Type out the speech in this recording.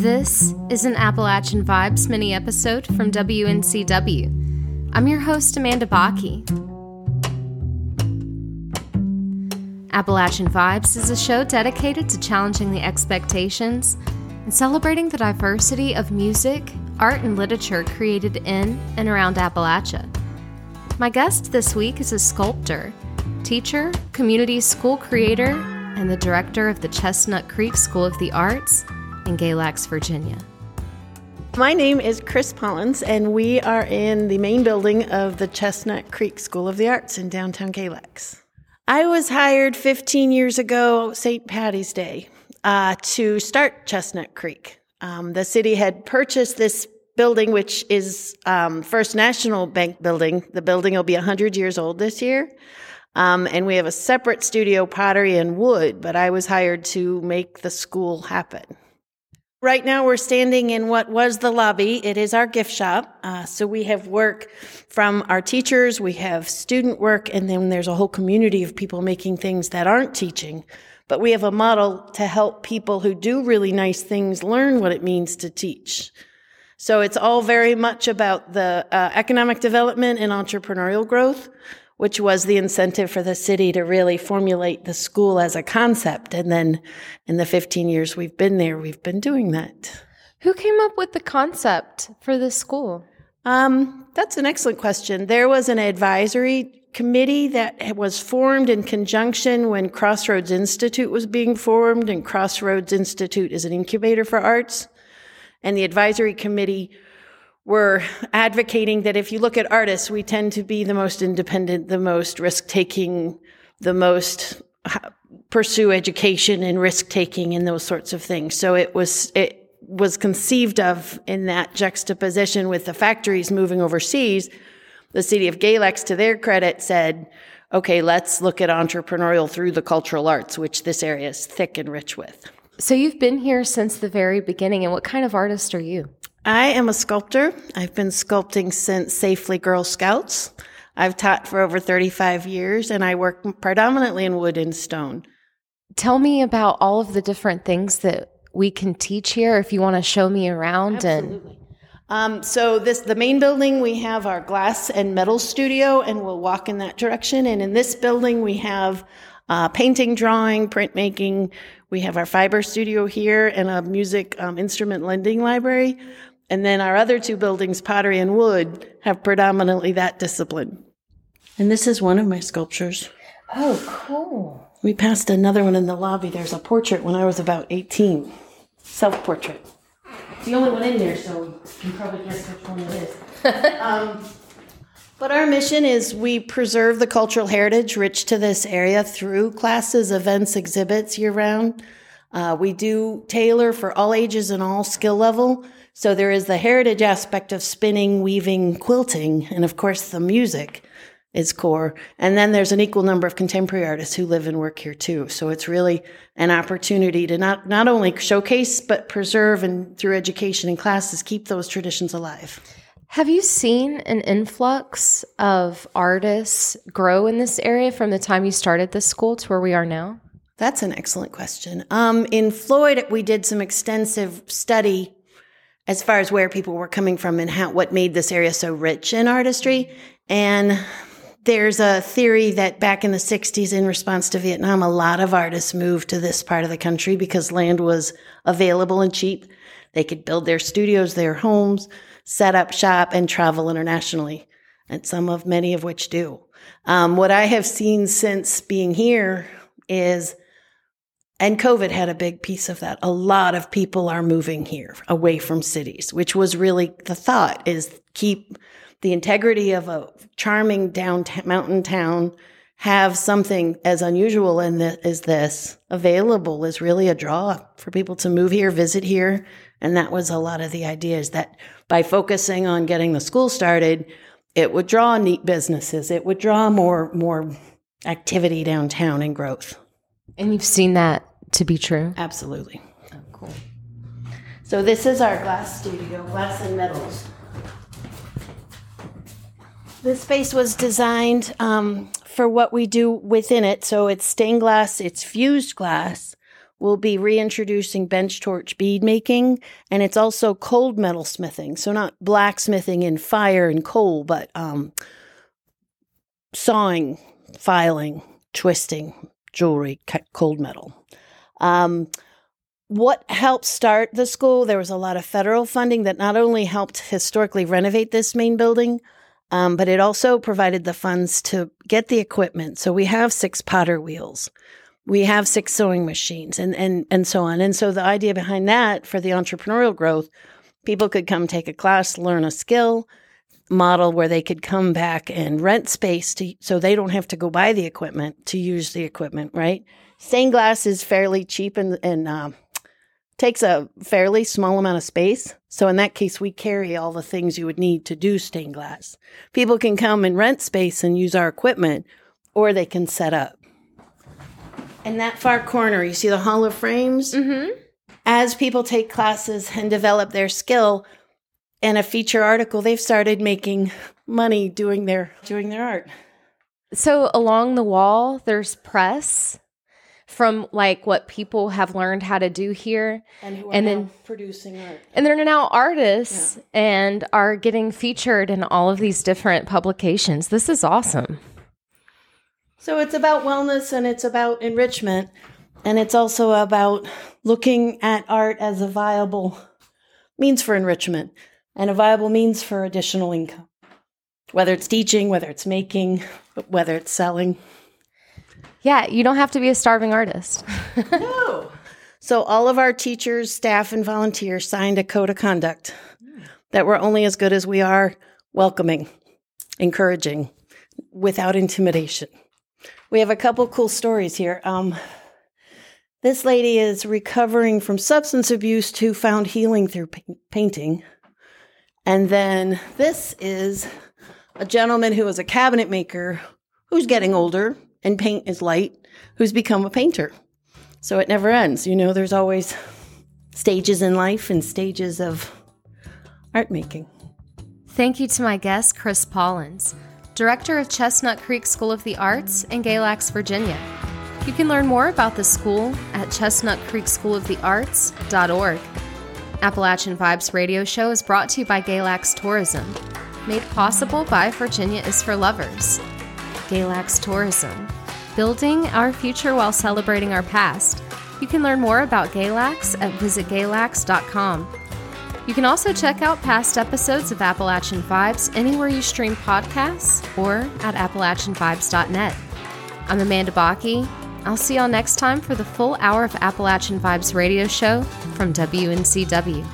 This is an Appalachian Vibes mini episode from WNCW. I'm your host, Amanda Bocchi. Appalachian Vibes is a show dedicated to challenging the expectations and celebrating the diversity of music, art, and literature created in and around Appalachia. My guest this week is a sculptor, teacher, community school creator, and the director of the Chestnut Creek School of the Arts in Galax, Virginia. My name is Chris Pollins, and we are in the main building of the Chestnut Creek School of the Arts in downtown Galax. I was hired 15 years ago, St. Patty's Day, uh, to start Chestnut Creek. Um, the city had purchased this building, which is um, First National Bank building. The building will be 100 years old this year. Um, and we have a separate studio, pottery and wood, but I was hired to make the school happen. Right now, we're standing in what was the lobby. It is our gift shop. Uh, so we have work from our teachers, we have student work, and then there's a whole community of people making things that aren't teaching. But we have a model to help people who do really nice things learn what it means to teach. So it's all very much about the uh, economic development and entrepreneurial growth which was the incentive for the city to really formulate the school as a concept. And then in the 15 years we've been there, we've been doing that. Who came up with the concept for the school? Um, that's an excellent question. There was an advisory committee that was formed in conjunction when Crossroads Institute was being formed, and Crossroads Institute is an incubator for arts. And the advisory committee we're advocating that if you look at artists, we tend to be the most independent, the most risk taking, the most uh, pursue education and risk taking and those sorts of things. So it was, it was conceived of in that juxtaposition with the factories moving overseas. The city of Galax, to their credit, said, okay, let's look at entrepreneurial through the cultural arts, which this area is thick and rich with. So you've been here since the very beginning, and what kind of artist are you? I am a sculptor. I've been sculpting since Safely Girl Scouts. I've taught for over 35 years and I work predominantly in wood and stone. Tell me about all of the different things that we can teach here if you want to show me around Absolutely. and um, so this the main building we have our glass and metal studio and we'll walk in that direction and in this building we have uh, painting drawing printmaking we have our fiber studio here and a music um, instrument lending library and then our other two buildings, pottery and wood, have predominantly that discipline. And this is one of my sculptures. Oh, cool. We passed another one in the lobby. There's a portrait when I was about 18. Self portrait. It's the only one in there, so you can probably guess which one it is. um, but our mission is we preserve the cultural heritage rich to this area through classes, events, exhibits year round. Uh, we do tailor for all ages and all skill level. So there is the heritage aspect of spinning, weaving, quilting, and of course the music is core. And then there's an equal number of contemporary artists who live and work here too. So it's really an opportunity to not, not only showcase, but preserve and through education and classes, keep those traditions alive. Have you seen an influx of artists grow in this area from the time you started this school to where we are now? That's an excellent question. Um, in Floyd, we did some extensive study as far as where people were coming from and how what made this area so rich in artistry. And there's a theory that back in the 60s in response to Vietnam, a lot of artists moved to this part of the country because land was available and cheap. They could build their studios, their homes, set up shop and travel internationally. And some of many of which do. Um, what I have seen since being here is and COVID had a big piece of that. A lot of people are moving here away from cities, which was really the thought is keep the integrity of a charming downtown mountain town, have something as unusual in as this available is really a draw for people to move here, visit here. And that was a lot of the ideas that by focusing on getting the school started, it would draw neat businesses. It would draw more, more activity downtown and growth. And you've seen that to be true? Absolutely. Oh, cool. So this is our glass studio, glass and metals. This space was designed um, for what we do within it. So it's stained glass, it's fused glass We'll be reintroducing bench torch bead making, and it's also cold metal smithing. So, not blacksmithing in fire and coal, but um, sawing, filing, twisting jewelry, cold metal. Um, what helped start the school? There was a lot of federal funding that not only helped historically renovate this main building, um, but it also provided the funds to get the equipment. So we have six potter wheels we have six sewing machines and, and, and so on. And so the idea behind that for the entrepreneurial growth, people could come take a class, learn a skill model where they could come back and rent space to, so they don't have to go buy the equipment to use the equipment, right? Stained glass is fairly cheap and, and uh, takes a fairly small amount of space. So in that case, we carry all the things you would need to do stained glass. People can come and rent space and use our equipment, or they can set up in that far corner, you see the Hall of Frames? Mm-hmm. As people take classes and develop their skill in a feature article, they've started making money doing their doing their art. So along the wall, there's press from like what people have learned how to do here, and, and then producing art, and they're now artists yeah. and are getting featured in all of these different publications. This is awesome. So it's about wellness and it's about enrichment. And it's also about looking at art as a viable means for enrichment and a viable means for additional income, whether it's teaching, whether it's making, whether it's selling. Yeah, you don't have to be a starving artist. no. So all of our teachers, staff, and volunteers signed a code of conduct that we're only as good as we are welcoming, encouraging, without intimidation. We have a couple cool stories here. Um, this lady is recovering from substance abuse to found healing through pa- painting. And then this is a gentleman who was a cabinet maker who's getting older and paint is light, who's become a painter. So it never ends. You know, there's always stages in life and stages of art making. Thank you to my guest, Chris Pollins director of Chestnut Creek School of the Arts in Galax, Virginia. You can learn more about the school at chestnutcreekschoolofthearts.org. Appalachian Vibes radio show is brought to you by Galax Tourism, made possible by Virginia is for Lovers. Galax Tourism, building our future while celebrating our past. You can learn more about Galax at visitgalax.com. You can also check out past episodes of Appalachian Vibes anywhere you stream podcasts or at AppalachianVibes.net. I'm Amanda Bocchi. I'll see y'all next time for the full hour of Appalachian Vibes radio show from WNCW.